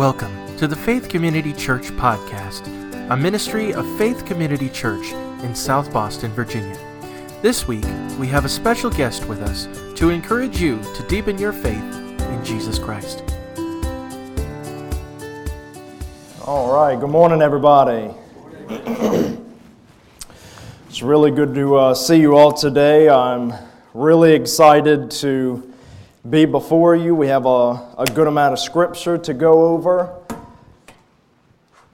Welcome to the Faith Community Church Podcast, a ministry of Faith Community Church in South Boston, Virginia. This week, we have a special guest with us to encourage you to deepen your faith in Jesus Christ. All right, good morning, everybody. it's really good to uh, see you all today. I'm really excited to be before you. We have a, a good amount of scripture to go over.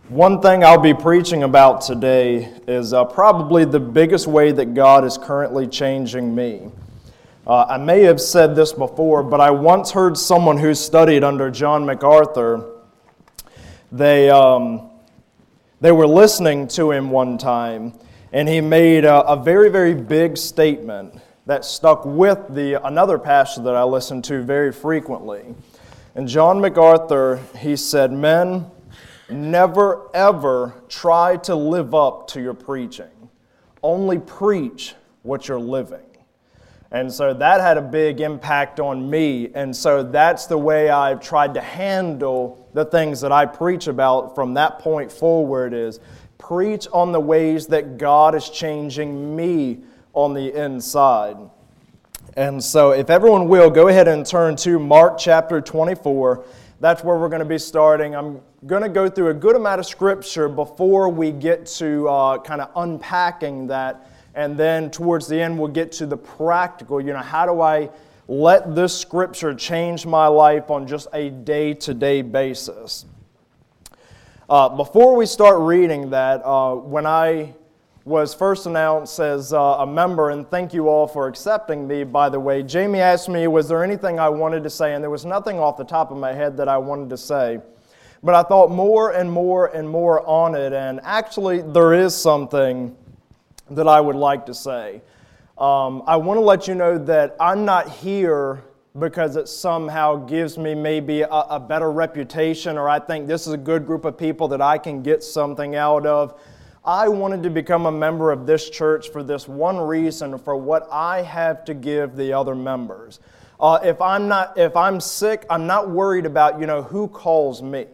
One thing I'll be preaching about today is uh, probably the biggest way that God is currently changing me. Uh, I may have said this before, but I once heard someone who studied under John MacArthur. They, um, they were listening to him one time, and he made a, a very, very big statement that stuck with the another pastor that I listen to very frequently. And John MacArthur, he said, Men, never ever try to live up to your preaching. Only preach what you're living. And so that had a big impact on me. And so that's the way I've tried to handle the things that I preach about from that point forward is preach on the ways that God is changing me on the inside. And so, if everyone will, go ahead and turn to Mark chapter 24. That's where we're going to be starting. I'm going to go through a good amount of scripture before we get to uh, kind of unpacking that. And then towards the end, we'll get to the practical. You know, how do I let this scripture change my life on just a day to day basis? Uh, before we start reading that, uh, when I was first announced as uh, a member, and thank you all for accepting me, by the way. Jamie asked me, Was there anything I wanted to say? And there was nothing off the top of my head that I wanted to say. But I thought more and more and more on it, and actually, there is something that I would like to say. Um, I want to let you know that I'm not here because it somehow gives me maybe a, a better reputation, or I think this is a good group of people that I can get something out of. I wanted to become a member of this church for this one reason for what I have to give the other members. Uh, if I'm not if I'm sick, I'm not worried about you know who calls me.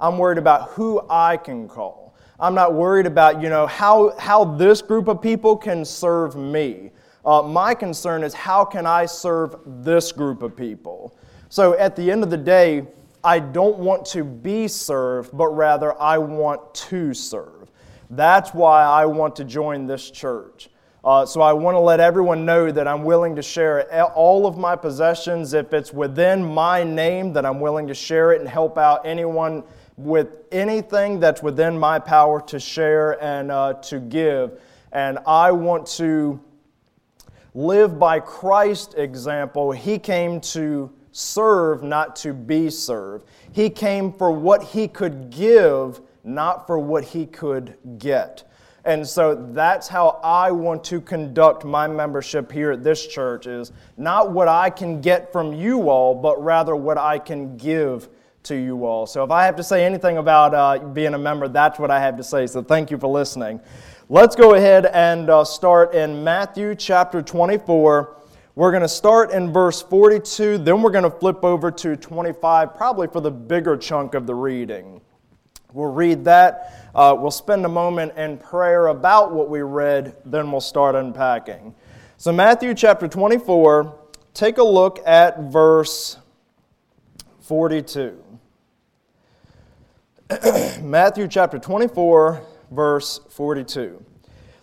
I'm worried about who I can call. I'm not worried about you know how how this group of people can serve me. Uh, my concern is how can I serve this group of people. So at the end of the day, I don't want to be served, but rather I want to serve. That's why I want to join this church. Uh, so I want to let everyone know that I'm willing to share all of my possessions. If it's within my name, that I'm willing to share it and help out anyone with anything that's within my power to share and uh, to give. And I want to live by Christ's example. He came to serve, not to be served. He came for what he could give not for what he could get. And so that's how I want to conduct my membership here at this church is not what I can get from you all, but rather what I can give to you all. So if I have to say anything about uh, being a member, that's what I have to say. So thank you for listening. Let's go ahead and uh, start in Matthew chapter 24. We're going to start in verse 42, then we're going to flip over to 25, probably for the bigger chunk of the reading. We'll read that. Uh, we'll spend a moment in prayer about what we read, then we'll start unpacking. So, Matthew chapter 24, take a look at verse 42. Matthew chapter 24, verse 42.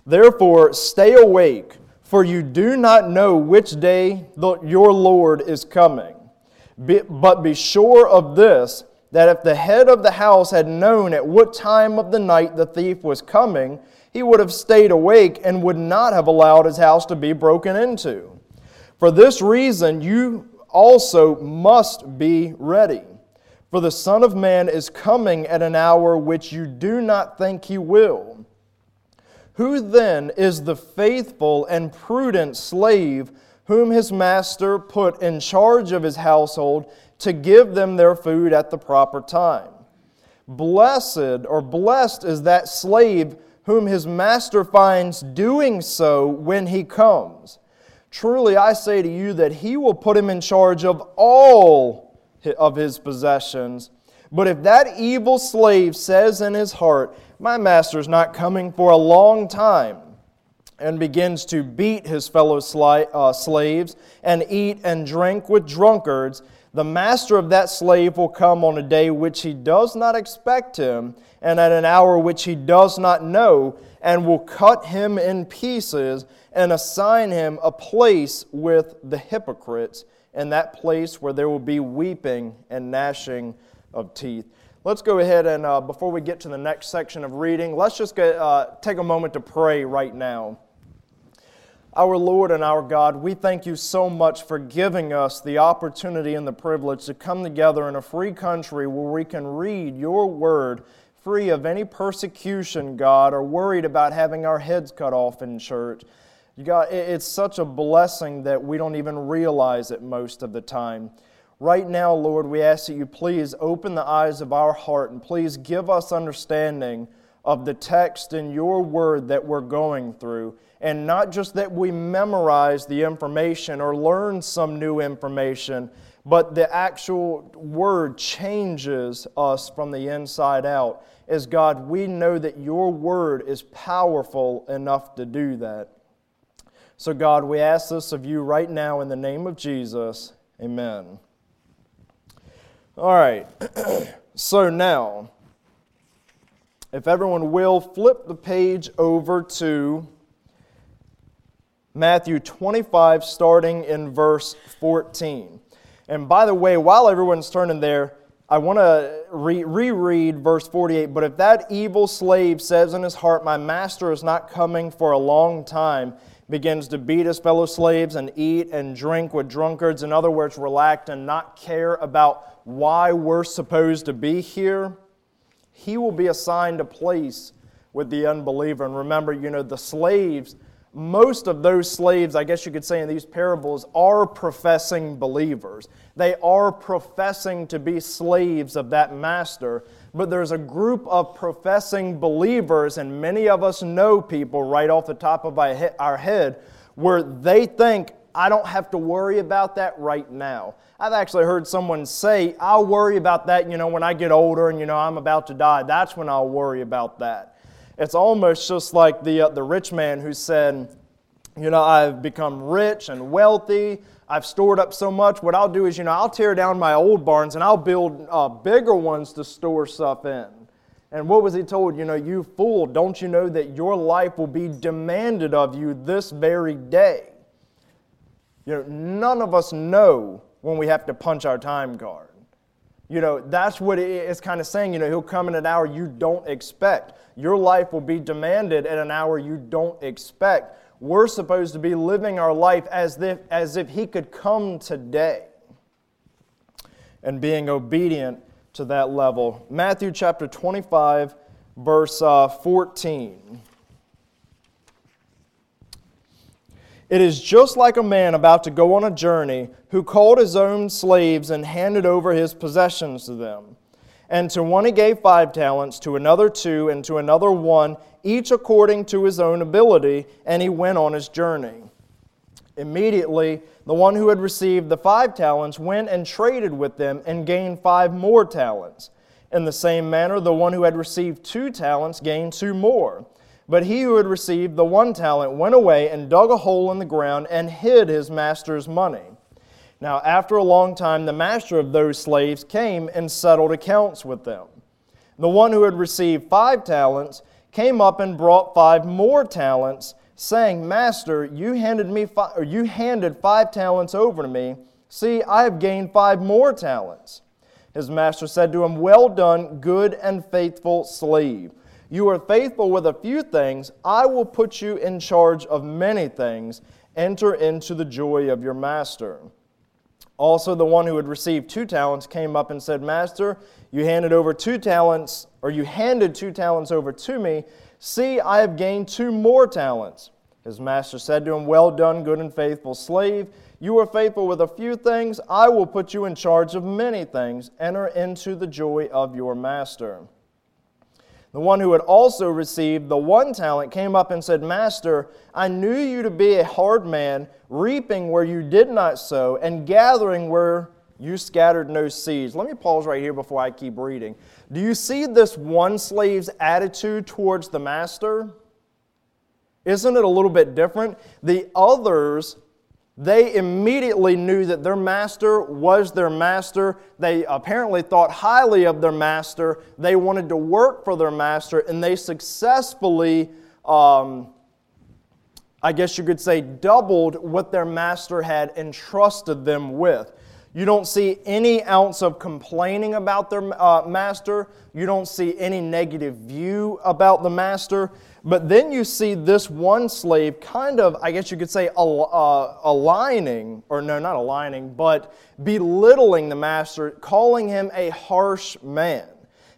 Therefore, stay awake, for you do not know which day the, your Lord is coming. Be, but be sure of this that if the head of the house had known at what time of the night the thief was coming, he would have stayed awake and would not have allowed his house to be broken into. For this reason, you also must be ready. For the Son of Man is coming at an hour which you do not think he will. Who then is the faithful and prudent slave whom his master put in charge of his household? To give them their food at the proper time. Blessed or blessed is that slave whom his master finds doing so when he comes. Truly, I say to you that he will put him in charge of all of his possessions. But if that evil slave says in his heart, My master is not coming for a long time, and begins to beat his fellow uh, slaves and eat and drink with drunkards, the master of that slave will come on a day which he does not expect him, and at an hour which he does not know, and will cut him in pieces and assign him a place with the hypocrites, in that place where there will be weeping and gnashing of teeth. Let's go ahead and, uh, before we get to the next section of reading, let's just get, uh, take a moment to pray right now. Our Lord and our God, we thank you so much for giving us the opportunity and the privilege to come together in a free country where we can read your word free of any persecution, God, or worried about having our heads cut off in church. God, it's such a blessing that we don't even realize it most of the time. Right now, Lord, we ask that you please open the eyes of our heart and please give us understanding of the text in your word that we're going through. And not just that we memorize the information or learn some new information, but the actual word changes us from the inside out. As God, we know that your word is powerful enough to do that. So, God, we ask this of you right now in the name of Jesus. Amen. All right. so now, if everyone will, flip the page over to Matthew 25, starting in verse 14. And by the way, while everyone's turning there, I want to re- reread verse 48. But if that evil slave says in his heart, My master is not coming for a long time, begins to beat his fellow slaves and eat and drink with drunkards, in other words, relax and not care about why we're supposed to be here, he will be assigned a place with the unbeliever. And remember, you know, the slaves most of those slaves, I guess you could say in these parables, are professing believers. They are professing to be slaves of that master. But there's a group of professing believers, and many of us know people right off the top of our head where they think, I don't have to worry about that right now. I've actually heard someone say, I'll worry about that, you know, when I get older and, you know, I'm about to die. That's when I'll worry about that. It's almost just like the, uh, the rich man who said, You know, I've become rich and wealthy. I've stored up so much. What I'll do is, you know, I'll tear down my old barns and I'll build uh, bigger ones to store stuff in. And what was he told? You know, you fool, don't you know that your life will be demanded of you this very day? You know, none of us know when we have to punch our time card. You know, that's what it's kind of saying. You know, he'll come in an hour you don't expect. Your life will be demanded at an hour you don't expect. We're supposed to be living our life as if, as if he could come today and being obedient to that level. Matthew chapter 25, verse uh, 14. It is just like a man about to go on a journey who called his own slaves and handed over his possessions to them. And to one he gave five talents, to another two, and to another one, each according to his own ability, and he went on his journey. Immediately, the one who had received the five talents went and traded with them and gained five more talents. In the same manner, the one who had received two talents gained two more. But he who had received the one talent went away and dug a hole in the ground and hid his master's money. Now, after a long time, the master of those slaves came and settled accounts with them. The one who had received five talents came up and brought five more talents, saying, Master, you handed, me fi- or you handed five talents over to me. See, I have gained five more talents. His master said to him, Well done, good and faithful slave. You are faithful with a few things. I will put you in charge of many things. Enter into the joy of your master. Also, the one who had received two talents came up and said, Master, you handed over two talents, or you handed two talents over to me. See, I have gained two more talents. His master said to him, Well done, good and faithful slave. You were faithful with a few things. I will put you in charge of many things. Enter into the joy of your master. The one who had also received the one talent came up and said, Master, I knew you to be a hard man, reaping where you did not sow, and gathering where You scattered no seeds. Let me pause right here before I keep reading. Do you see this one slave's attitude towards the master? Isn't it a little bit different? The others, they immediately knew that their master was their master. They apparently thought highly of their master. They wanted to work for their master, and they successfully, um, I guess you could say, doubled what their master had entrusted them with. You don't see any ounce of complaining about their uh, master. You don't see any negative view about the master. But then you see this one slave kind of, I guess you could say, uh, aligning, or no, not aligning, but belittling the master, calling him a harsh man,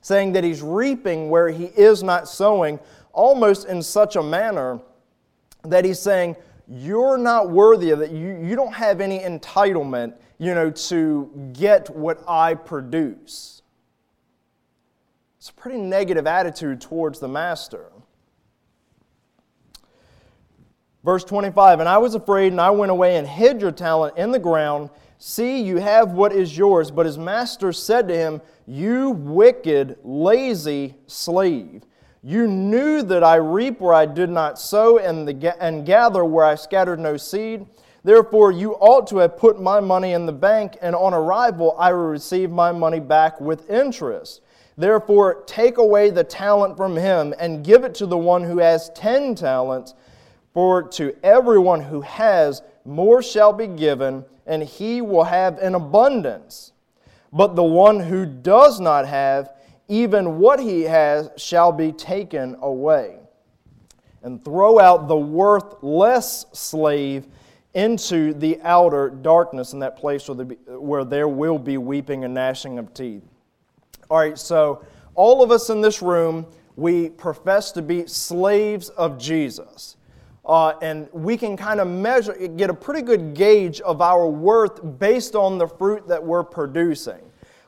saying that he's reaping where he is not sowing, almost in such a manner that he's saying, You're not worthy of it. You, you don't have any entitlement you know, to get what I produce. It's a pretty negative attitude towards the master. Verse 25 And I was afraid, and I went away and hid your talent in the ground. See, you have what is yours. But his master said to him, You wicked, lazy slave. You knew that I reap where I did not sow, and, the, and gather where I scattered no seed. Therefore, you ought to have put my money in the bank, and on arrival I will receive my money back with interest. Therefore, take away the talent from him and give it to the one who has ten talents. For to everyone who has, more shall be given, and he will have an abundance. But the one who does not have, even what he has shall be taken away. And throw out the worthless slave into the outer darkness in that place where, the, where there will be weeping and gnashing of teeth. All right, so all of us in this room, we profess to be slaves of Jesus. Uh, and we can kind of measure, get a pretty good gauge of our worth based on the fruit that we're producing.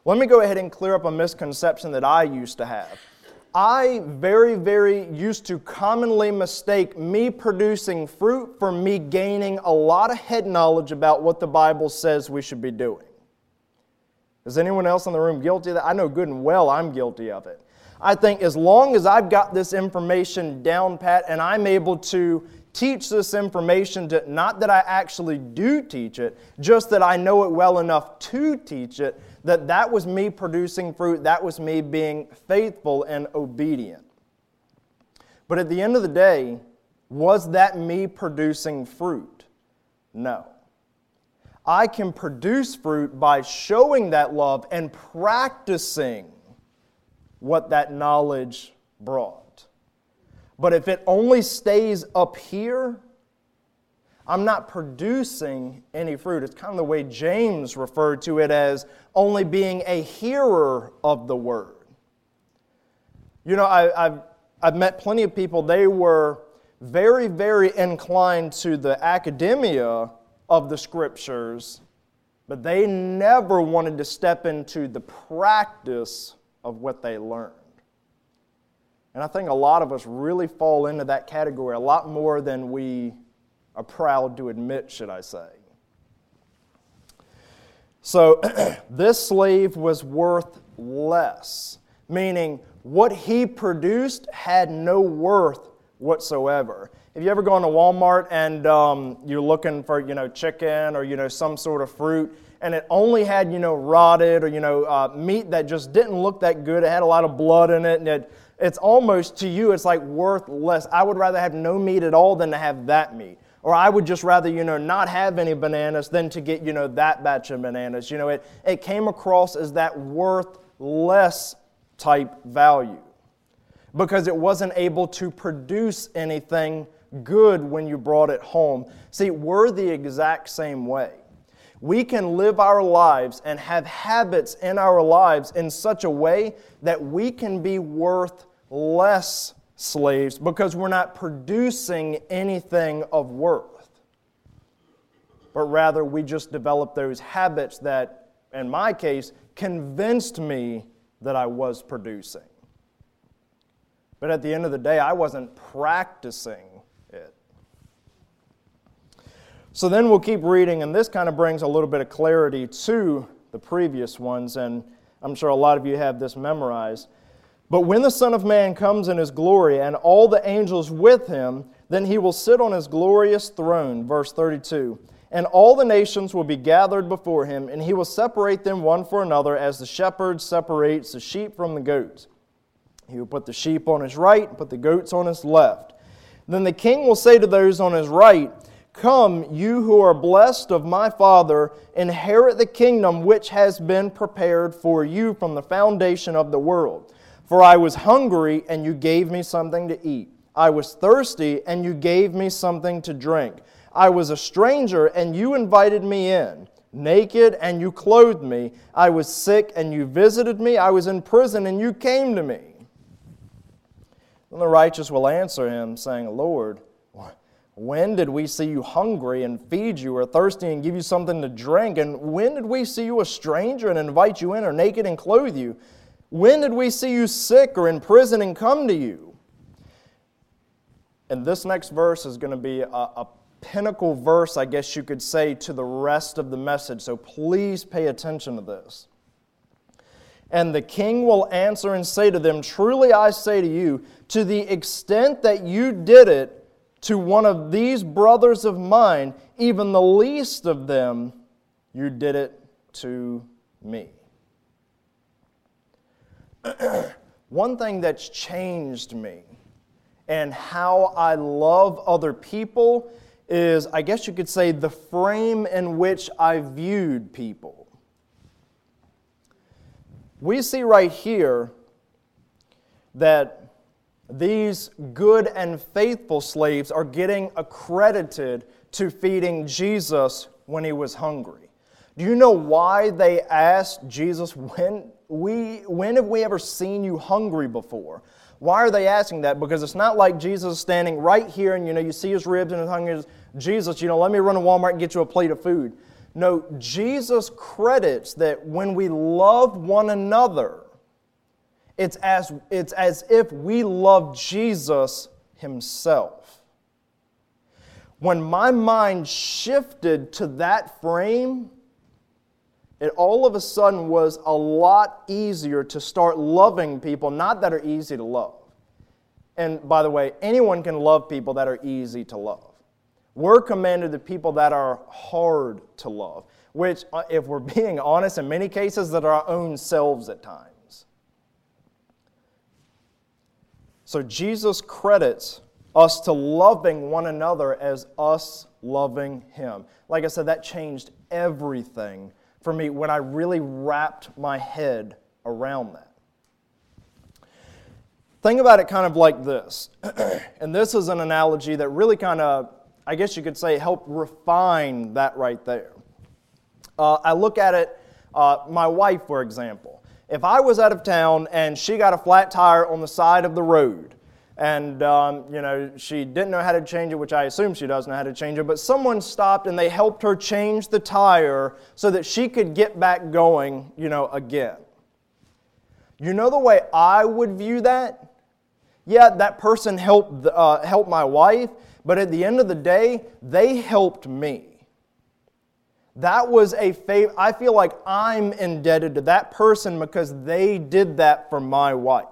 Let me go ahead and clear up a misconception that I used to have. I very, very used to commonly mistake me producing fruit for me gaining a lot of head knowledge about what the Bible says we should be doing. Is anyone else in the room guilty of that? I know good and well I'm guilty of it. I think as long as I've got this information down pat and I'm able to teach this information to not that I actually do teach it, just that I know it well enough to teach it, that that was me producing fruit, that was me being faithful and obedient. But at the end of the day, was that me producing fruit? No. I can produce fruit by showing that love and practicing what that knowledge brought. But if it only stays up here, I'm not producing any fruit. It's kind of the way James referred to it as only being a hearer of the word. You know, I, have I've met plenty of people, they were very, very inclined to the academia of the scriptures, but they never wanted to step into the practice of what they learned. And I think a lot of us really fall into that category a lot more than we are proud to admit, should I say. So, this slave was worth less, meaning what he produced had no worth whatsoever. Have you ever gone to Walmart and um, you're looking for, you know, chicken or, you know, some sort of fruit, and it only had, you know, rotted or, you know, uh, meat that just didn't look that good. It had a lot of blood in it, and it, it's almost to you, it's like worth less. I would rather have no meat at all than to have that meat. Or I would just rather, you know, not have any bananas than to get, you know, that batch of bananas. You know, it, it came across as that worth less type value because it wasn't able to produce anything good when you brought it home. See, we're the exact same way. We can live our lives and have habits in our lives in such a way that we can be worth less slaves because we're not producing anything of worth. But rather, we just develop those habits that, in my case, convinced me that I was producing. But at the end of the day, I wasn't practicing it. So then we'll keep reading, and this kind of brings a little bit of clarity to the previous ones, and I'm sure a lot of you have this memorized. But when the Son of Man comes in his glory and all the angels with him, then he will sit on his glorious throne. Verse 32. And all the nations will be gathered before him, and he will separate them one for another as the shepherd separates the sheep from the goats. He will put the sheep on his right and put the goats on his left. Then the king will say to those on his right, Come, you who are blessed of my Father, inherit the kingdom which has been prepared for you from the foundation of the world. For I was hungry, and you gave me something to eat. I was thirsty, and you gave me something to drink. I was a stranger, and you invited me in. Naked, and you clothed me. I was sick, and you visited me. I was in prison, and you came to me. Then the righteous will answer him, saying, Lord, when did we see you hungry and feed you, or thirsty and give you something to drink? And when did we see you a stranger and invite you in, or naked and clothe you? When did we see you sick or in prison and come to you? And this next verse is going to be a, a pinnacle verse, I guess you could say, to the rest of the message. So please pay attention to this. And the king will answer and say to them, Truly I say to you, to the extent that you did it, to one of these brothers of mine, even the least of them, you did it to me. one thing that's changed me and how I love other people is, I guess you could say, the frame in which I viewed people. We see right here that these good and faithful slaves are getting accredited to feeding Jesus when he was hungry. Do you know why they asked Jesus, when, we, when have we ever seen you hungry before? Why are they asking that? Because it's not like Jesus is standing right here and you know you see his ribs and his hunger. Jesus, you know, let me run to Walmart and get you a plate of food. No, Jesus credits that when we love one another, it's as, it's as if we love Jesus himself. When my mind shifted to that frame, it all of a sudden was a lot easier to start loving people, not that are easy to love. And by the way, anyone can love people that are easy to love. We're commanded to people that are hard to love, which, uh, if we're being honest, in many cases, that are our own selves at times. So Jesus credits us to loving one another as us loving Him. Like I said, that changed everything for me when I really wrapped my head around that. Think about it kind of like this. and this is an analogy that really kind of, I guess you could say, helped refine that right there. Uh, I look at it, uh, my wife, for example if I was out of town and she got a flat tire on the side of the road, and um, you know she didn't know how to change it, which I assume she does know how to change it, but someone stopped and they helped her change the tire so that she could get back going, you know, again. You know the way I would view that? Yeah, that person helped uh, helped my wife, but at the end of the day, they helped me. That was a favor. I feel like I'm indebted to that person because they did that for my wife.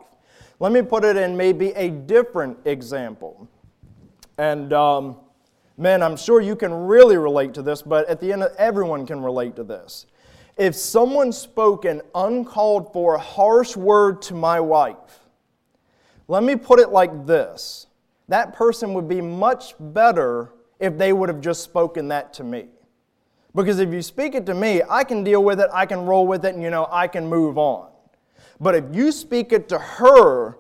Let me put it in maybe a different example. And um, man, I'm sure you can really relate to this, but at the end, of, everyone can relate to this. If someone spoke an uncalled for, harsh word to my wife, let me put it like this that person would be much better if they would have just spoken that to me. Because if you speak it to me, I can deal with it, I can roll with it, and you know, I can move on. But if you speak it to her,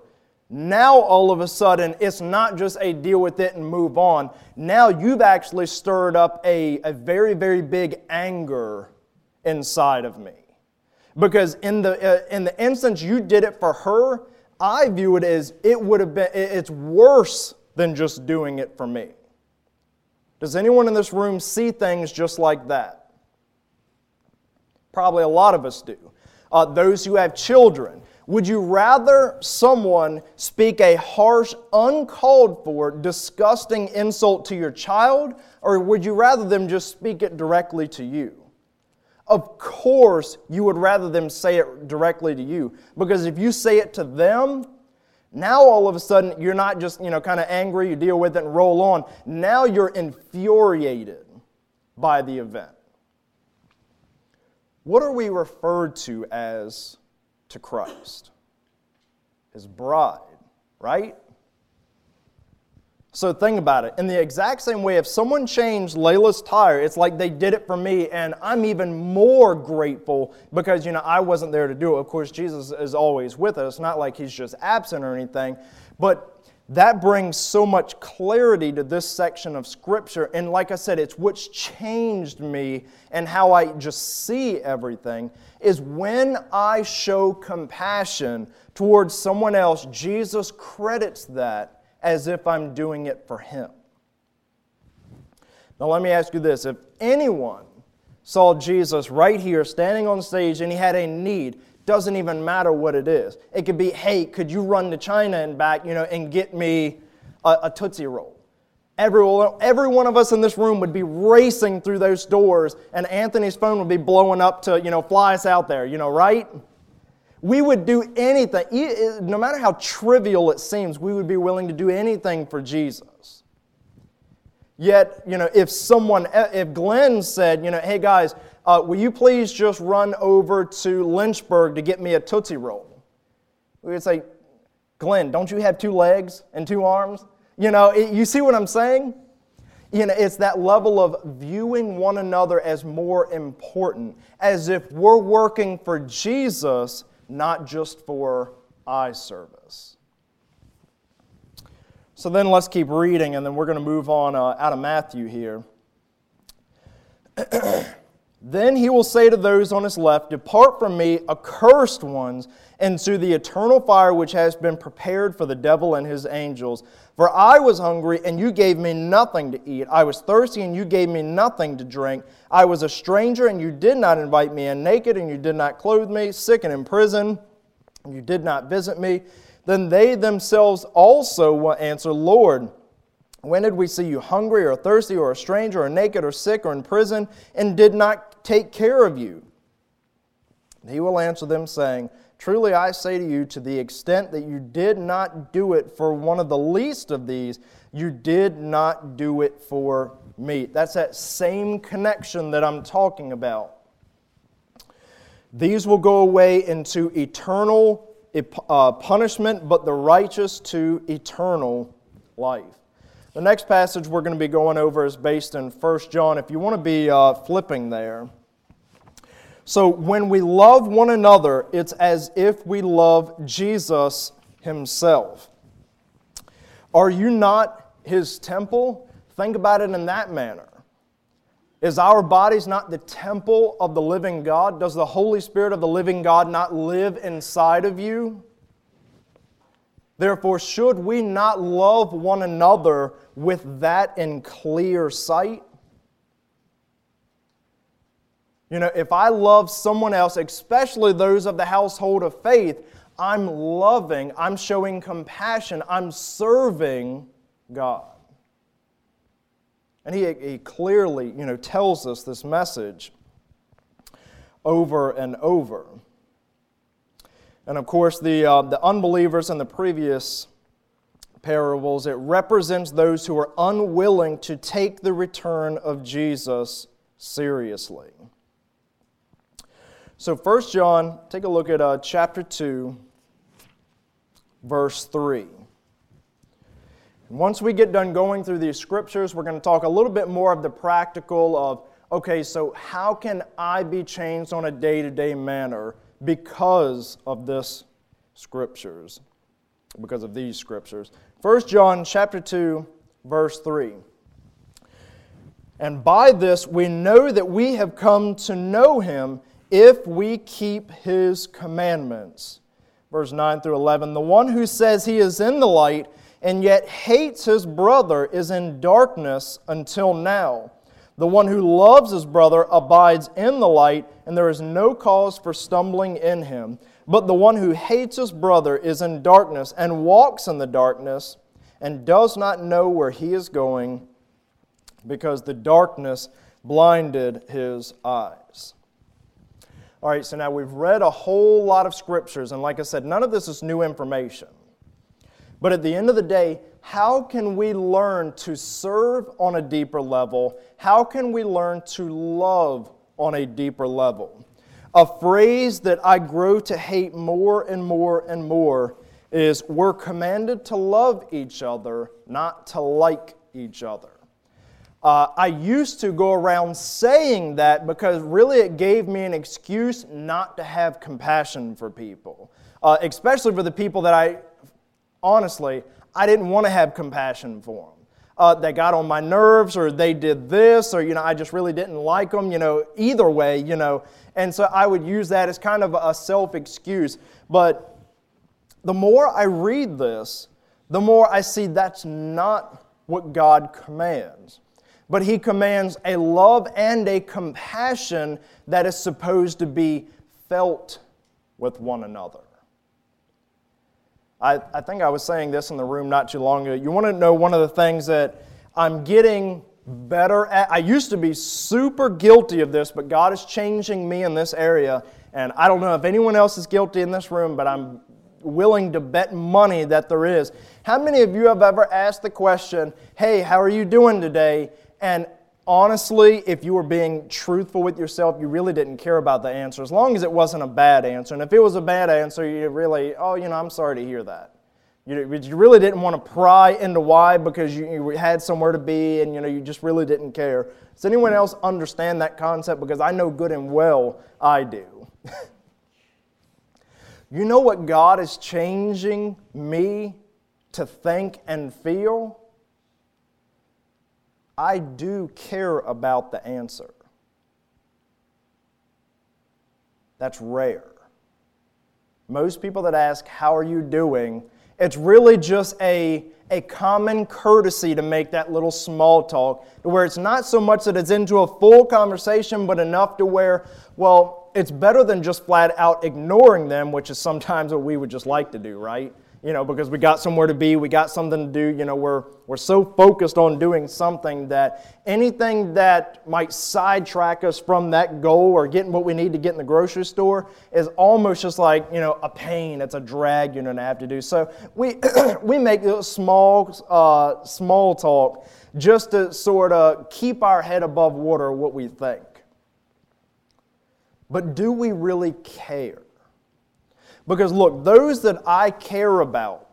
now all of a sudden it's not just a deal with it and move on. Now you've actually stirred up a, a very, very big anger inside of me. Because in the, uh, in the instance you did it for her, I view it as it would have been, it's worse than just doing it for me. Does anyone in this room see things just like that? Probably a lot of us do. Uh, those who have children. Would you rather someone speak a harsh, uncalled for, disgusting insult to your child, or would you rather them just speak it directly to you? of course you would rather them say it directly to you. Because if you say it to them, now all of a sudden you're not just, you know, kind of angry, you deal with it and roll on. Now you're infuriated by the event. What are we referred to as to Christ? His bride, right? So think about it. In the exact same way, if someone changed Layla's tire, it's like they did it for me, and I'm even more grateful because, you know, I wasn't there to do it. Of course, Jesus is always with us, not like he's just absent or anything. But that brings so much clarity to this section of Scripture. And like I said, it's what's changed me and how I just see everything is when I show compassion towards someone else, Jesus credits that as if I'm doing it for Him. Now, let me ask you this if anyone saw Jesus right here standing on stage and he had a need, doesn't even matter what it is. It could be, hey, could you run to China and back, you know, and get me a, a Tootsie Roll? Every, every one of us in this room would be racing through those doors, and Anthony's phone would be blowing up to, you know, fly us out there, you know, right? We would do anything, no matter how trivial it seems, we would be willing to do anything for Jesus. Yet, you know, if someone, if Glenn said, you know, hey guys, uh, will you please just run over to Lynchburg to get me a Tootsie Roll? We would say, Glenn, don't you have two legs and two arms? You know, it, you see what I'm saying? You know, it's that level of viewing one another as more important, as if we're working for Jesus not just for eye service. So then let's keep reading, and then we're going to move on uh, out of Matthew here. then he will say to those on his left, Depart from me, accursed ones, into the eternal fire which has been prepared for the devil and his angels. For I was hungry, and you gave me nothing to eat. I was thirsty, and you gave me nothing to drink. I was a stranger, and you did not invite me in. Naked, and you did not clothe me. Sick and in prison, and you did not visit me. Then they themselves also will answer, Lord, when did we see you hungry, or thirsty, or a stranger, or naked, or sick, or in prison, and did not take care of you? He will answer them, saying, Truly I say to you, to the extent that you did not do it for one of the least of these, you did not do it for me. That's that same connection that I'm talking about. These will go away into eternal uh, punishment, but the righteous to eternal life. The next passage we're going to be going over is based in 1 John. If you want to be uh, flipping there. So when we love one another, it's as if we love Jesus himself. Are you not his temple? Think about it in that manner. Is our bodies not the temple of the living God? Does the Holy Spirit of the living God not live inside of you? Therefore, should we not love one another with that in clear sight? You know, if I love someone else, especially those of the household of faith, I'm loving, I'm showing compassion, I'm serving God. And he, he clearly, you know, tells us this message over and over. And of course, the, uh, the unbelievers in the previous parables, it represents those who are unwilling to take the return of Jesus seriously. So, 1 John, take a look at uh, chapter 2, verse 3. And Once we get done going through these scriptures, we're going to talk a little bit more of the practical of okay, so how can I be changed on a day to day manner because of this scriptures? Because of these scriptures. 1 John chapter 2, verse 3. And by this we know that we have come to know him if we keep his commandments. Verse 9 through 11 The one who says he is in the light and yet hates his brother is in darkness until now. The one who loves his brother abides in the light, and there is no cause for stumbling in him. But the one who hates his brother is in darkness and walks in the darkness and does not know where he is going because the darkness blinded his eyes. All right, so now we've read a whole lot of scriptures, and like I said, none of this is new information. But at the end of the day, how can we learn to serve on a deeper level? How can we learn to love on a deeper level? A phrase that I grow to hate more and more and more is we're commanded to love each other, not to like each other. Uh, I used to go around saying that because really it gave me an excuse not to have compassion for people, uh, especially for the people that I, honestly, I didn't want to have compassion for them. Uh, they got on my nerves, or they did this, or you know, I just really didn't like them. You know, either way, you know, and so I would use that as kind of a self excuse. But the more I read this, the more I see that's not what God commands but he commands a love and a compassion that is supposed to be felt with one another. I, I think I was saying this in the room not too long ago. You want to know one of the things that I'm getting better at? I used to be super guilty of this, but God is changing me in this area. And I don't know if anyone else is guilty in this room, but I'm willing to bet money that there is. How many of you have ever asked the question, Hey, how are you doing today? And honestly, if you were being truthful with yourself, you really didn't care about the answer, as long as it wasn't a bad answer. And if it was a bad answer, you really, oh, you know, I'm sorry to hear that. You, you really didn't want to pry into why because you, you had somewhere to be and you know you just really didn't care. Does anyone else understand that concept? Because I know good and well I do. you know what God is changing me to think and feel? I do care about the answer. That's rare. Most people that ask, How are you doing? it's really just a, a common courtesy to make that little small talk, to where it's not so much that it's into a full conversation, but enough to where, well, it's better than just flat out ignoring them, which is sometimes what we would just like to do, right? You know, because we got somewhere to be, we got something to do, you know, we're, we're so focused on doing something that anything that might sidetrack us from that goal or getting what we need to get in the grocery store is almost just like, you know, a pain. It's a drag you're going to have to do. So we, we make small, uh, small talk just to sort of keep our head above water what we think. But do we really care? Because look, those that I care about,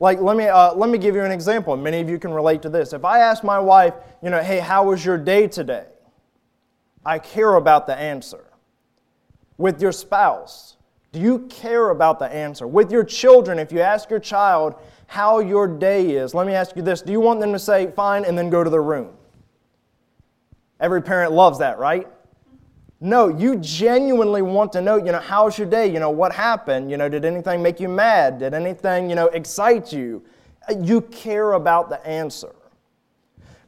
like let me, uh, let me give you an example, many of you can relate to this. If I ask my wife, you know, hey, how was your day today? I care about the answer. With your spouse, do you care about the answer? With your children, if you ask your child how your day is, let me ask you this do you want them to say fine and then go to their room? Every parent loves that, right? No, you genuinely want to know, you know, how's your day? You know, what happened? You know, did anything make you mad? Did anything, you know, excite you? Uh, you care about the answer.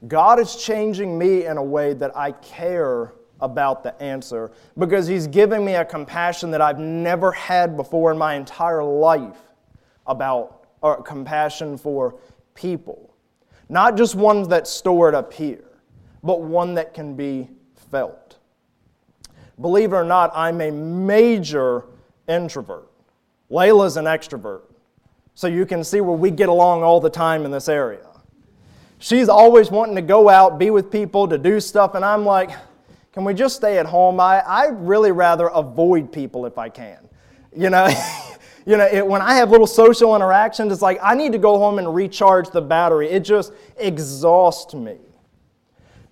God is changing me in a way that I care about the answer because He's giving me a compassion that I've never had before in my entire life about or compassion for people. Not just ones that stored up here, but one that can be felt. Believe it or not, I'm a major introvert. Layla's an extrovert. So you can see where we get along all the time in this area. She's always wanting to go out, be with people, to do stuff, and I'm like, can we just stay at home? I, I really rather avoid people if I can. You know, you know it, when I have little social interactions, it's like I need to go home and recharge the battery. It just exhausts me.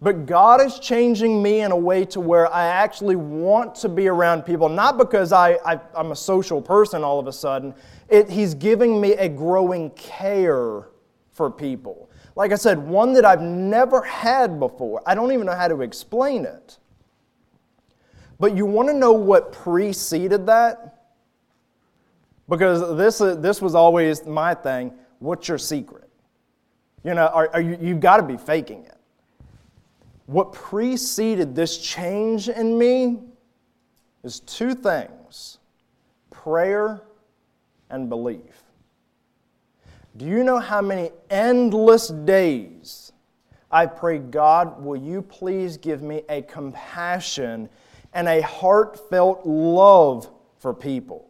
But God is changing me in a way to where I actually want to be around people, not because I, I, am a social person all of a sudden. It, he's giving me a growing care for people. Like I said, one that I've never had before. I don't even know how to explain it. But you want to know what preceded that? Because this, uh, this was always my thing. What's your secret? You know, are, are you, you've got to be faking it. What preceded this change in me is two things prayer and belief. Do you know how many endless days I pray, God, will you please give me a compassion and a heartfelt love for people.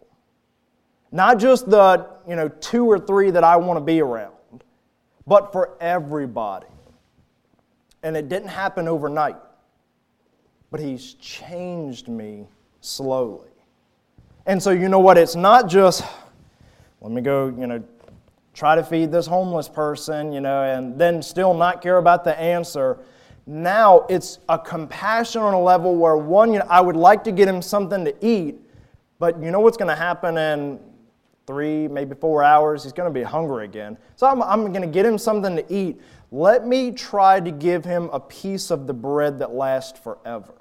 Not just the, you know, two or three that I want to be around, but for everybody. And it didn't happen overnight. But he's changed me slowly. And so you know what? It's not just let me go, you know, try to feed this homeless person, you know, and then still not care about the answer. Now it's a compassion on a level where one, you know, I would like to get him something to eat, but you know what's going to happen in three, maybe four hours? He's going to be hungry again. So I'm, I'm going to get him something to eat. Let me try to give him a piece of the bread that lasts forever,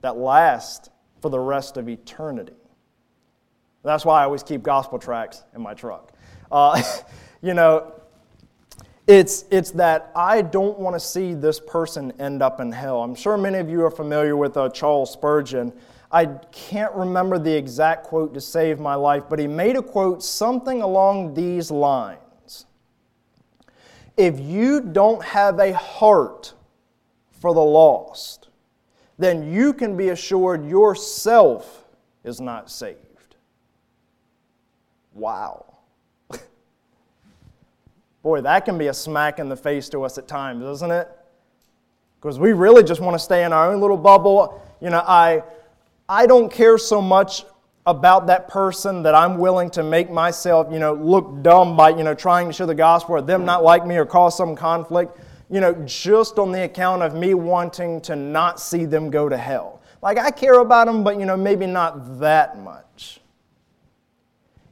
that lasts for the rest of eternity. That's why I always keep gospel tracts in my truck. Uh, you know, it's, it's that I don't want to see this person end up in hell. I'm sure many of you are familiar with uh, Charles Spurgeon. I can't remember the exact quote to save my life, but he made a quote something along these lines If you don't have a heart for the lost, then you can be assured yourself is not saved. Wow. Boy, that can be a smack in the face to us at times, doesn't it? Because we really just want to stay in our own little bubble. You know, I, I don't care so much about that person that I'm willing to make myself, you know, look dumb by, you know, trying to share the gospel or them not like me or cause some conflict, you know, just on the account of me wanting to not see them go to hell. Like I care about them, but, you know, maybe not that much.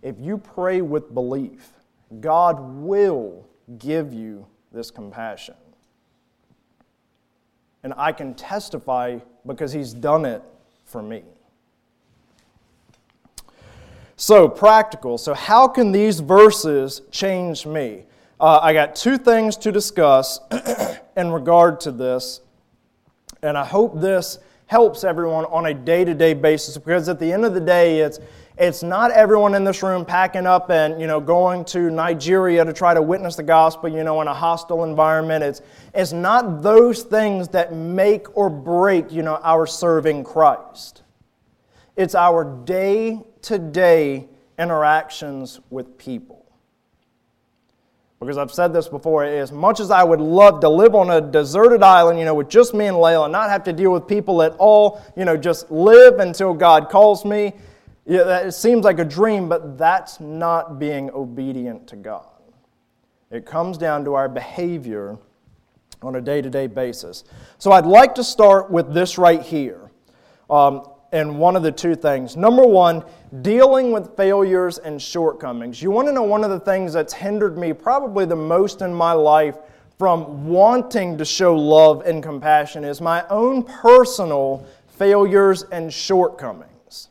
If you pray with belief, God will give you this compassion. And I can testify because He's done it for me. So, practical. So, how can these verses change me? Uh, I got two things to discuss in regard to this, and I hope this helps everyone on a day to day basis because at the end of the day, it's it's not everyone in this room packing up and you know going to Nigeria to try to witness the gospel, you know, in a hostile environment. It's it's not those things that make or break, you know, our serving Christ. It's our day-to-day interactions with people. Because I've said this before, as much as I would love to live on a deserted island, you know, with just me and Layla, and not have to deal with people at all, you know, just live until God calls me, yeah, it seems like a dream, but that's not being obedient to God. It comes down to our behavior on a day to day basis. So I'd like to start with this right here. Um, and one of the two things. Number one, dealing with failures and shortcomings. You want to know one of the things that's hindered me probably the most in my life from wanting to show love and compassion is my own personal failures and shortcomings.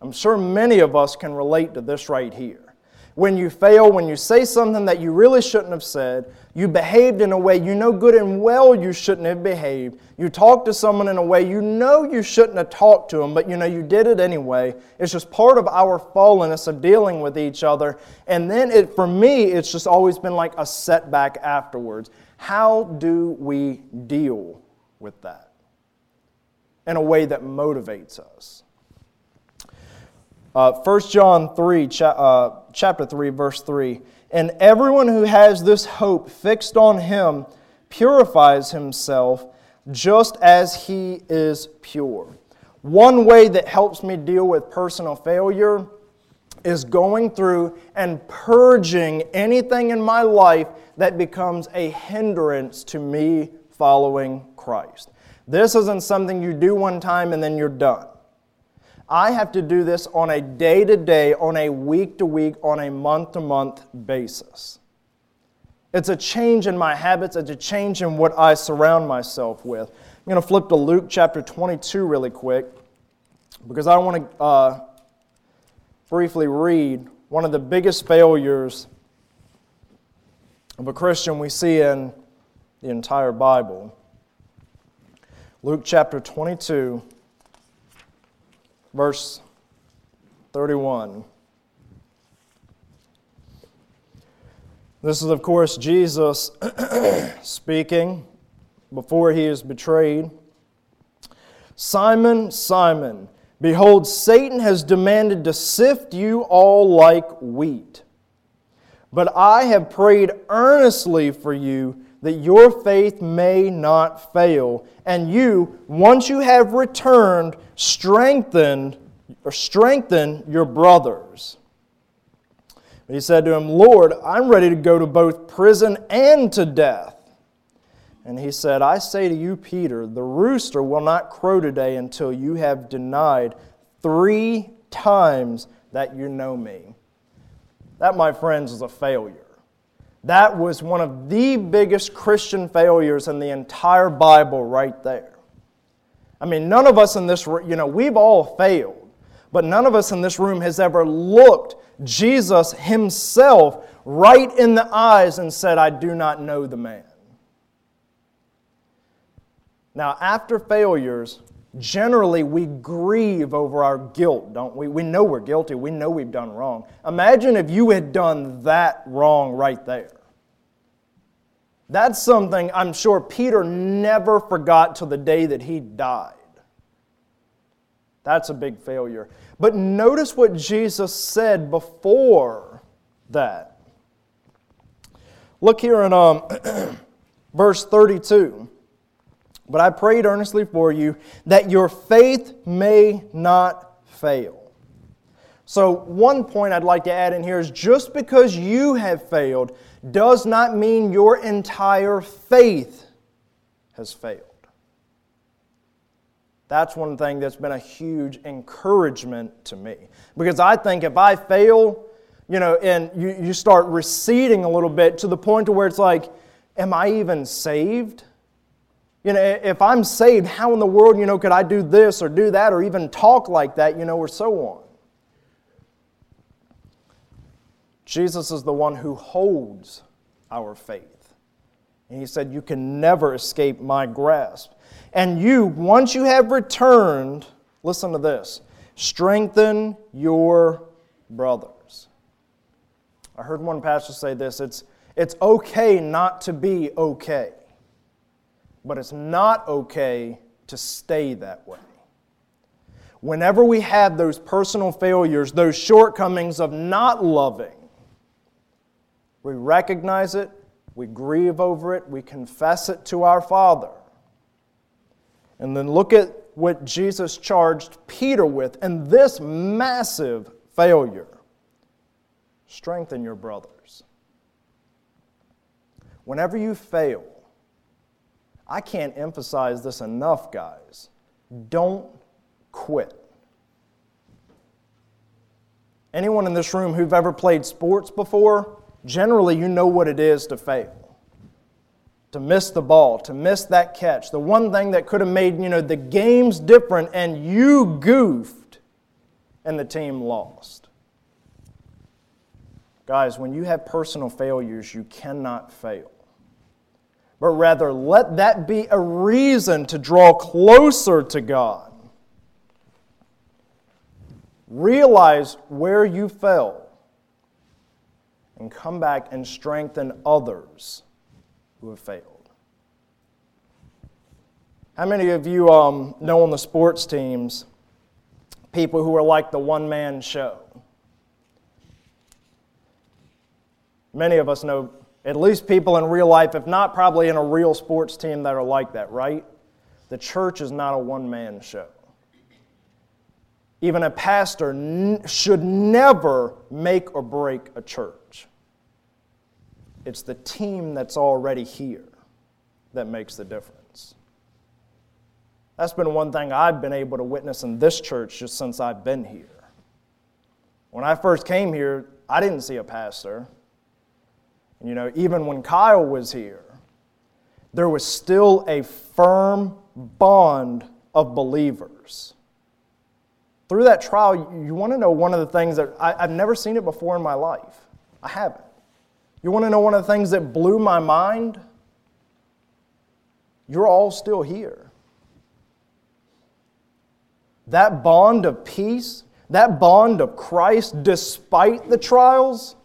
I'm sure many of us can relate to this right here. When you fail, when you say something that you really shouldn't have said, you behaved in a way you know good and well you shouldn't have behaved, you talked to someone in a way you know you shouldn't have talked to them, but you know you did it anyway. It's just part of our fallenness of dealing with each other. And then it, for me, it's just always been like a setback afterwards. How do we deal with that in a way that motivates us? Uh, 1 John 3, uh, chapter 3, verse 3. And everyone who has this hope fixed on him purifies himself just as he is pure. One way that helps me deal with personal failure is going through and purging anything in my life that becomes a hindrance to me following Christ. This isn't something you do one time and then you're done. I have to do this on a day to day, on a week to week, on a month to month basis. It's a change in my habits, it's a change in what I surround myself with. I'm going to flip to Luke chapter 22 really quick because I want to uh, briefly read one of the biggest failures of a Christian we see in the entire Bible. Luke chapter 22 verse 31. This is, of course, Jesus speaking. before he is betrayed Simon, Simon, behold, Satan has demanded to sift you all like wheat. But I have prayed earnestly for you that your faith may not fail. And you, once you have returned, strengthen or strengthen your brothers. But he said to him, Lord, I'm ready to go to both prison and to death. And he said, I say to you, Peter, the rooster will not crow today until you have denied three times that you know me. That, my friends, is a failure. That was one of the biggest Christian failures in the entire Bible, right there. I mean, none of us in this, room, you know, we've all failed, but none of us in this room has ever looked Jesus himself right in the eyes and said, I do not know the man. Now, after failures, generally we grieve over our guilt, don't we? We know we're guilty, we know we've done wrong. Imagine if you had done that wrong right there. That's something I'm sure Peter never forgot till the day that he died. That's a big failure. But notice what Jesus said before that. Look here in um, verse 32. But I prayed earnestly for you that your faith may not fail. So, one point I'd like to add in here is just because you have failed does not mean your entire faith has failed. That's one thing that's been a huge encouragement to me. Because I think if I fail, you know, and you, you start receding a little bit to the point to where it's like, am I even saved? You know, if I'm saved, how in the world, you know, could I do this or do that or even talk like that, you know, or so on? Jesus is the one who holds our faith. And he said, You can never escape my grasp. And you, once you have returned, listen to this strengthen your brothers. I heard one pastor say this it's, it's okay not to be okay but it's not okay to stay that way. Whenever we have those personal failures, those shortcomings of not loving, we recognize it, we grieve over it, we confess it to our Father. And then look at what Jesus charged Peter with and this massive failure. Strengthen your brothers. Whenever you fail, I can't emphasize this enough, guys. Don't quit. Anyone in this room who've ever played sports before, generally you know what it is to fail. To miss the ball, to miss that catch. The one thing that could have made, you know, the games different and you goofed and the team lost. Guys, when you have personal failures, you cannot fail but rather let that be a reason to draw closer to God. Realize where you fell and come back and strengthen others who have failed. How many of you um, know on the sports teams people who are like the one man show? Many of us know at least people in real life, if not probably in a real sports team that are like that, right? The church is not a one man show. Even a pastor n- should never make or break a church. It's the team that's already here that makes the difference. That's been one thing I've been able to witness in this church just since I've been here. When I first came here, I didn't see a pastor. You know, even when Kyle was here, there was still a firm bond of believers. Through that trial, you want to know one of the things that I, have never seen it before in my life. I haven't. You want to know one of the things that blew my mind? You're all still here. That bond of peace, that bond of Christ, despite the trials,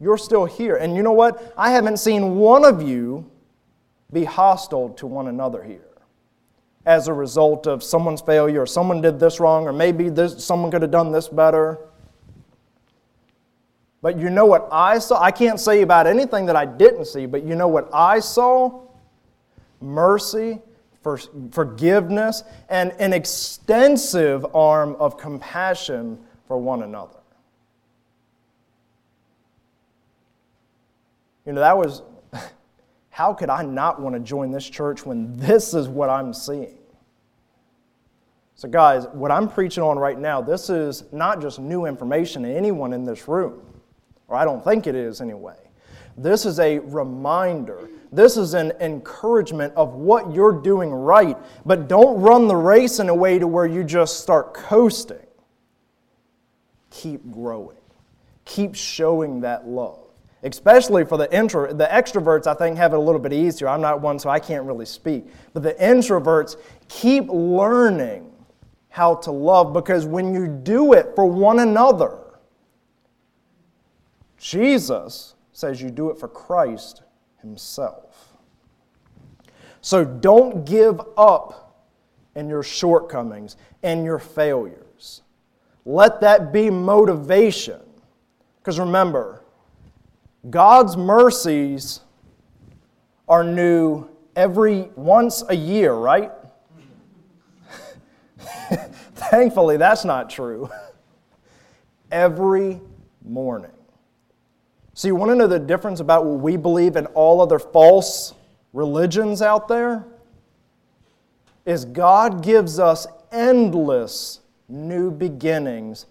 you're still here. And you know what? I haven't seen one of you be hostile to one another here as a result of someone's failure, or someone did this wrong, or maybe this, someone could have done this better. But you know what I saw? I can't say about anything that I didn't see, but you know what I saw? Mercy, for forgiveness, and an extensive arm of compassion for one another. You know, that was, how could I not want to join this church when this is what I'm seeing? So, guys, what I'm preaching on right now, this is not just new information to anyone in this room, or I don't think it is anyway. This is a reminder. This is an encouragement of what you're doing right, but don't run the race in a way to where you just start coasting. Keep growing. Keep showing that love especially for the intro the extroverts i think have it a little bit easier. I'm not one so i can't really speak. But the introverts keep learning how to love because when you do it for one another jesus says you do it for christ himself. So don't give up in your shortcomings and your failures. Let that be motivation. Because remember God's mercies are new every once a year, right? Thankfully, that's not true. every morning. So, you want to know the difference about what we believe in all other false religions out there? Is God gives us endless new beginnings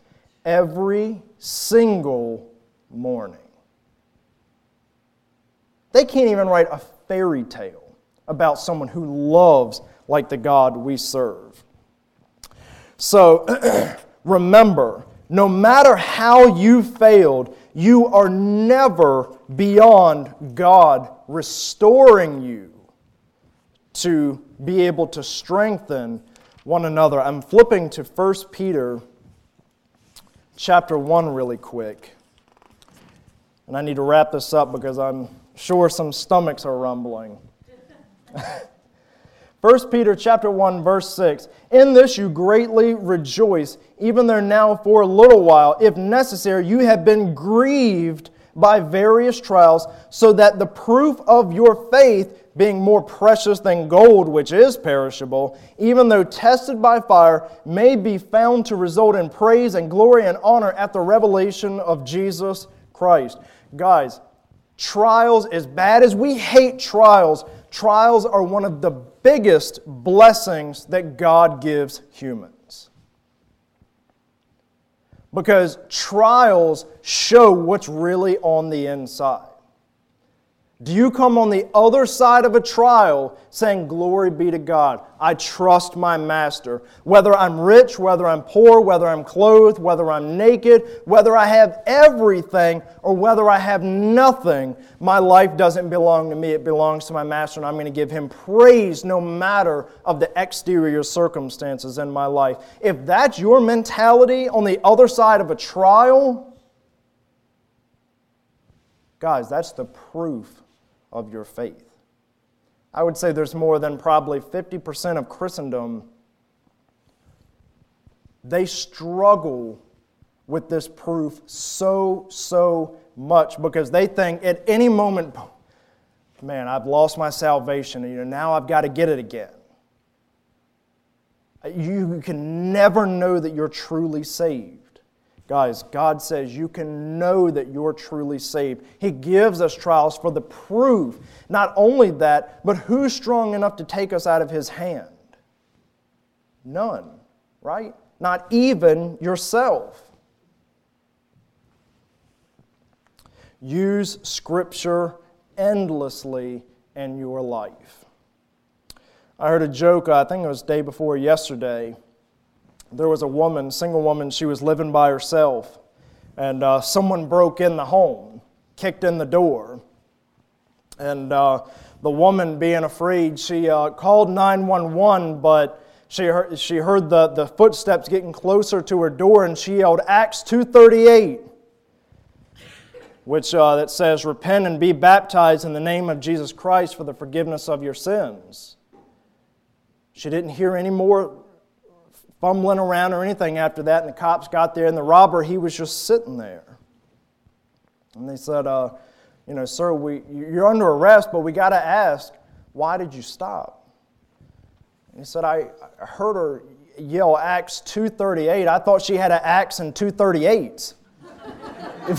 every single morning. They can't even write a fairy tale about someone who loves like the God we serve. So remember, no matter how you failed, you are never beyond God restoring you to be able to strengthen one another. I'm flipping to 1 Peter chapter 1 really quick. And I need to wrap this up because I'm Sure, some stomachs are rumbling. 1 Peter chapter 1 verse 6 In this you greatly rejoice even though now for a little while. If necessary you have been grieved by various trials so that the proof of your faith being more precious than gold which is perishable even though tested by fire may be found to result in praise and glory and honor at the revelation of Jesus Christ. Guys Trials, as bad as we hate trials, trials are one of the biggest blessings that God gives humans. Because trials show what's really on the inside. Do you come on the other side of a trial saying, Glory be to God? I trust my master. Whether I'm rich, whether I'm poor, whether I'm clothed, whether I'm naked, whether I have everything, or whether I have nothing, my life doesn't belong to me. It belongs to my master, and I'm going to give him praise no matter of the exterior circumstances in my life. If that's your mentality on the other side of a trial, guys, that's the proof of your faith. I would say there's more than probably 50% of Christendom. They struggle with this proof so, so much because they think at any moment, man, I've lost my salvation, and you know, now I've got to get it again. You can never know that you're truly saved Guys, God says you can know that you're truly saved. He gives us trials for the proof. Not only that, but who's strong enough to take us out of His hand? None, right? Not even yourself. Use Scripture endlessly in your life. I heard a joke, I think it was day before yesterday there was a woman, single woman, she was living by herself, and uh, someone broke in the home, kicked in the door. And uh, the woman, being afraid, she uh, called 911, but she heard, she heard the, the footsteps getting closer to her door, and she yelled, Acts 238. which uh, that says, Repent and be baptized in the name of Jesus Christ for the forgiveness of your sins. She didn't hear any more fumbling around or anything after that, and the cops got there, and the robber, he was just sitting there. And they said, uh, You know, sir, we, you're under arrest, but we got to ask, why did you stop? And he said, I heard her yell Acts 238. I thought she had an axe and 238.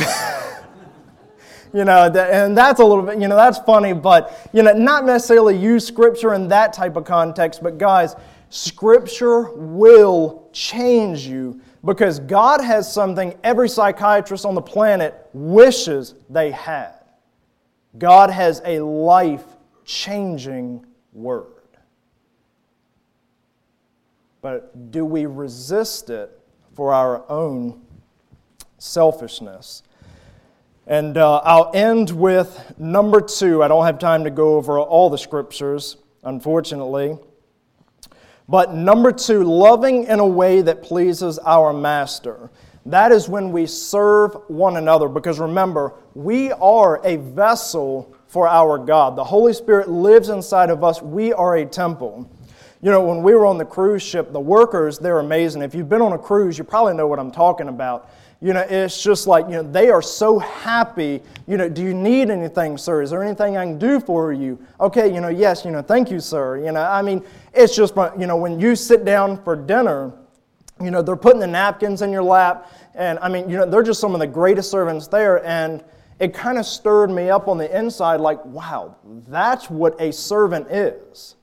you know, and that's a little bit, you know, that's funny, but, you know, not necessarily use Scripture in that type of context, but guys, Scripture will change you because God has something every psychiatrist on the planet wishes they had. God has a life changing word. But do we resist it for our own selfishness? And uh, I'll end with number two. I don't have time to go over all the scriptures, unfortunately. But number two, loving in a way that pleases our master. That is when we serve one another. Because remember, we are a vessel for our God. The Holy Spirit lives inside of us. We are a temple. You know, when we were on the cruise ship, the workers, they're amazing. If you've been on a cruise, you probably know what I'm talking about. You know, it's just like, you know, they are so happy. You know, do you need anything, sir? Is there anything I can do for you? Okay, you know, yes, you know, thank you, sir. You know, I mean, it's just, you know, when you sit down for dinner, you know, they're putting the napkins in your lap. And I mean, you know, they're just some of the greatest servants there. And it kind of stirred me up on the inside like, wow, that's what a servant is.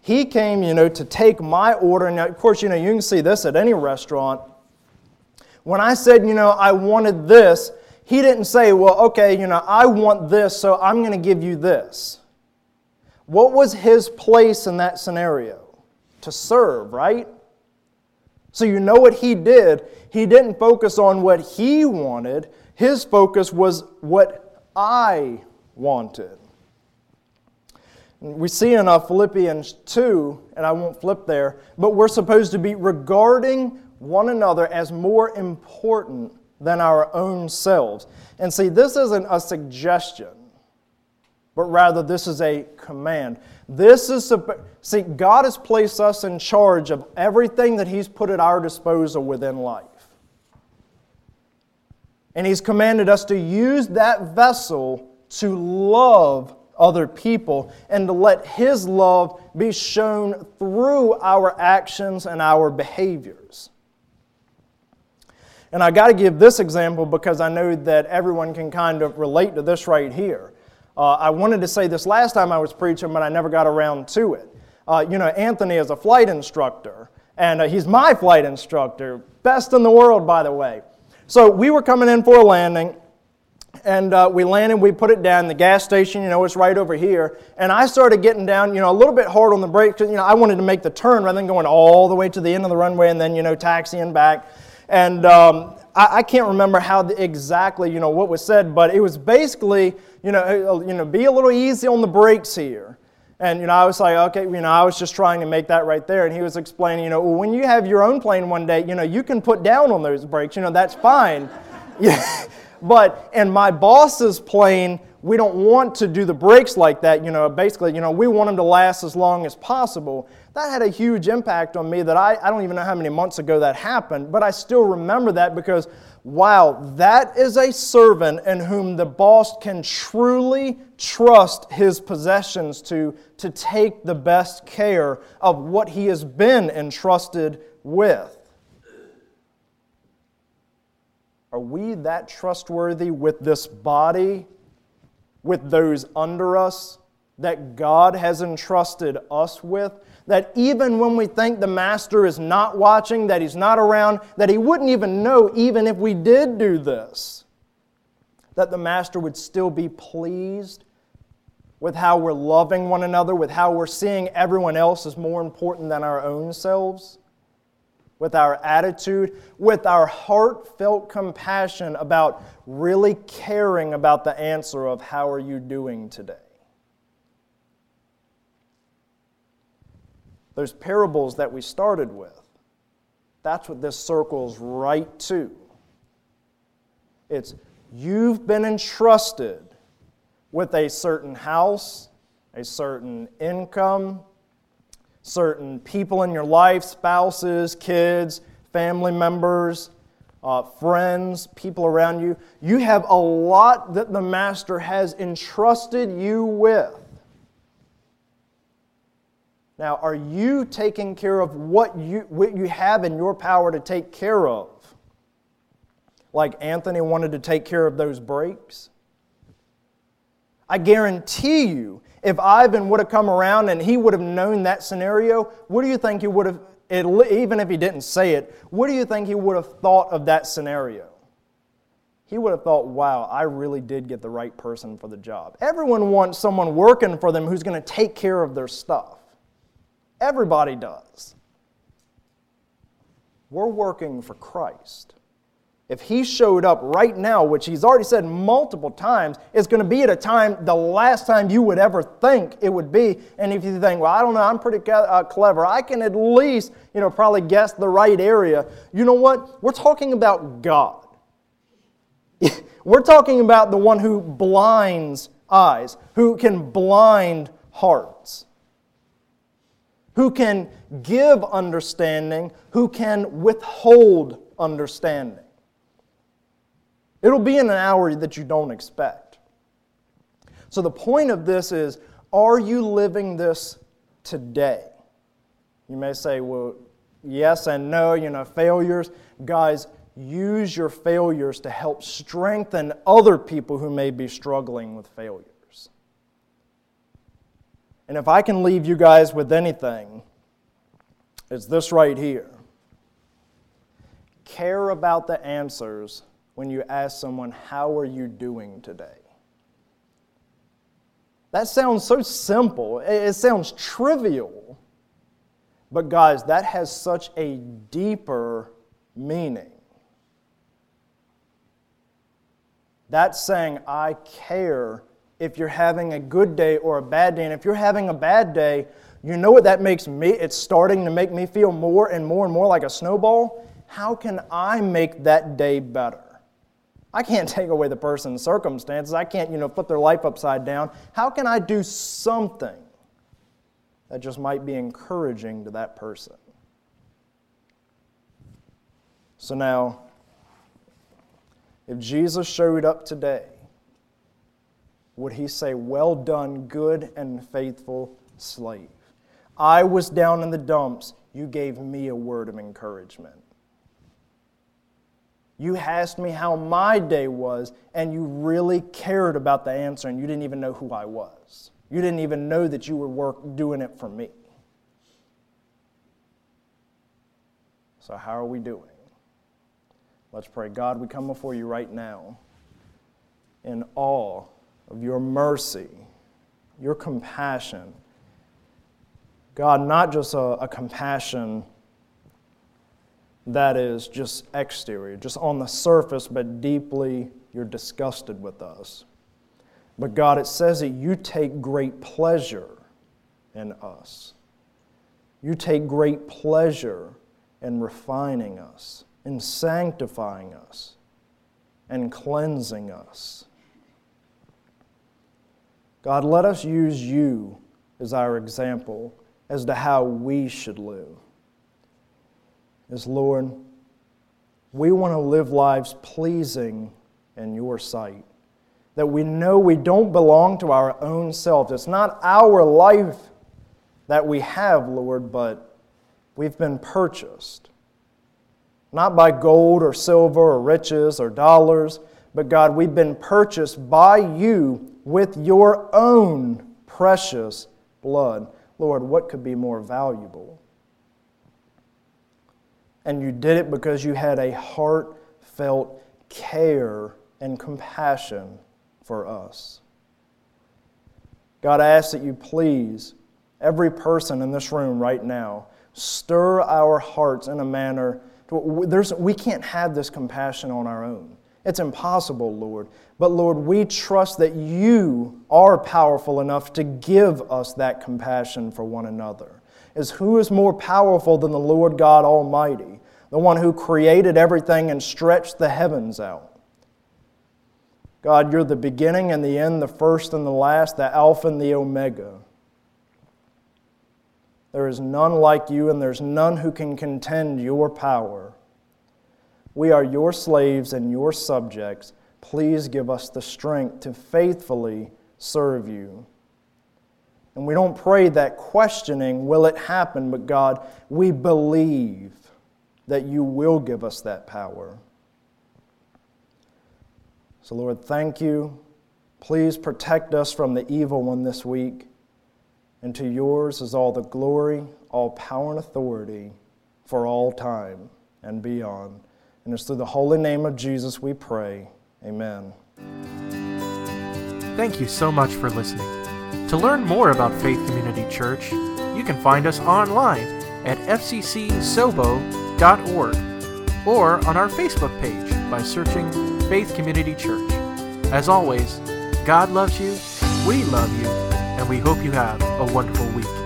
He came, you know, to take my order. And of course, you know, you can see this at any restaurant. When I said, you know, I wanted this, he didn't say, well, okay, you know, I want this, so I'm going to give you this. What was his place in that scenario? To serve, right? So you know what he did. He didn't focus on what he wanted, his focus was what I wanted. We see in uh, Philippians 2, and I won't flip there, but we're supposed to be regarding one another as more important than our own selves. And see, this isn't a suggestion, but rather this is a command. This is, see, God has placed us in charge of everything that He's put at our disposal within life. And He's commanded us to use that vessel to love other people and to let His love be shown through our actions and our behaviors. And I got to give this example because I know that everyone can kind of relate to this right here. Uh, I wanted to say this last time I was preaching, but I never got around to it. Uh, you know, Anthony is a flight instructor, and uh, he's my flight instructor, best in the world, by the way. So we were coming in for a landing, and uh, we landed, we put it down. The gas station, you know, it's right over here. And I started getting down, you know, a little bit hard on the brakes because, you know, I wanted to make the turn rather than going all the way to the end of the runway and then, you know, taxiing back. And um, I, I, can't remember how the, exactly, you know, what was said, but it was basically, you know, uh, you know, be a little easy on the brakes here. And, you know, I was like, okay, you know, I was just trying to make that right there. And he was explaining, you know, well, when you have your own plane one day, you know, you can put down on those brakes. You know, that's fine. yeah. But in my boss's plane, we don't want to do the brakes like that. You know, basically, you know, we want them to last as long as possible. That had a huge impact on me that I, I don't even know how many months ago that happened, but I still remember that because, wow, that is a servant in whom the boss can truly trust his possessions to, to take the best care of what he has been entrusted with. Are we that trustworthy with this body, with those under us that God has entrusted us with? That even when we think the Master is not watching, that He's not around, that He wouldn't even know, even if we did do this, that the Master would still be pleased with how we're loving one another, with how we're seeing everyone else as more important than our own selves? with our attitude, with our heartfelt compassion about really caring about the answer of how are you doing today. Those parables that we started with, that's what this circles right to. It's you've been entrusted with a certain house, a certain income, certain people in your life spouses, kids, family members, uh, friends, people around you. You have a lot that the Master has entrusted you with. Now, are you taking care of what you, what you have in your power to take care of? Like Anthony wanted to take care of those brakes? I guarantee you, if Ivan would have come around and he would have known that scenario, what do you think he would have even if he didn't say it, what do you think he would have thought of that scenario? He would have thought, wow, I really did get the right person for the job. Everyone wants someone working for them who's going to take care of their stuff. Everybody does. We're working for Christ if he showed up right now, which he's already said multiple times, it's going to be at a time, the last time you would ever think it would be. And if you think, well, I don't know, I'm pretty uh, clever, I can at least, you know, probably guess the right area. You know what? We're talking about God. We're talking about the one who blinds eyes, who can blind hearts, who can give understanding, who can withhold understanding. It'll be in an hour that you don't expect. So, the point of this is are you living this today? You may say, well, yes and no, you know, failures. Guys, use your failures to help strengthen other people who may be struggling with failures. And if I can leave you guys with anything, it's this right here care about the answers when you ask someone, How are you doing today? That sounds so simple, it sounds trivial. But, guys, that has such a deeper meaning. That's saying, I care if you're having a good day or a bad day. And if you're having a bad day, you know what that makes me? It's starting to make me feel more and more and more like a snowball. How can I make that day better? I can't take away the person's circumstances. I can't, you know, flip their life upside down. How can I do something that just might be encouraging to that person? So now, if Jesus showed up today, would he say, Well done, good and faithful slave? I was down in the dumps. You gave me a word of encouragement. You asked me how my day was, and you really cared about the answer, and you didn't even know who I was. You didn't even know that you were work, doing it for me. So, how are we doing? Let's pray. God, we come before you right now in awe of your mercy, your compassion. God, not just a, a compassion that is just exterior, just on the surface, but deeply you're disgusted with us. But God, it says that you take great pleasure in us. You take great pleasure in refining us, in sanctifying us, and cleansing us. God, let us use you as our example as to how we should live is Lord, we want to live lives pleasing in your sight. That we know we don't belong to our own selves. It's not our life that we have, Lord, but we've been purchased. Not by gold or silver or riches or dollars, but God, we've been purchased by you with your own precious blood. Lord, what could be more valuable? and you did it because you had a heartfelt care and compassion for us. God, I ask that you please, every person in this room right now, stir our hearts in a manner. To, there's, we can't have this compassion on our own. It's impossible, Lord. But Lord, we trust that you are powerful enough to give us that compassion for one another is who is more powerful than the Lord God Almighty, the one who created everything and stretched the heavens out. God, you're the beginning and the end, the first and the last, the Alpha and the Omega. There is none like you, and there's none who can contend your power. We are your slaves and your subjects. Please give us the strength to faithfully serve you. And we don't pray that questioning, will it happen? But God, we believe that you will give us that power. So, Lord, thank you. Please protect us from the evil one this week. And to yours is all the glory, all power, and authority for all time and beyond. And it's through the holy name of Jesus we pray. Amen. Thank you so much for listening. To learn more about Faith Community Church, you can find us online at fccsobo.org or on our Facebook page by searching Faith Community Church. As always, God loves you, we love you, and we hope you have a wonderful week.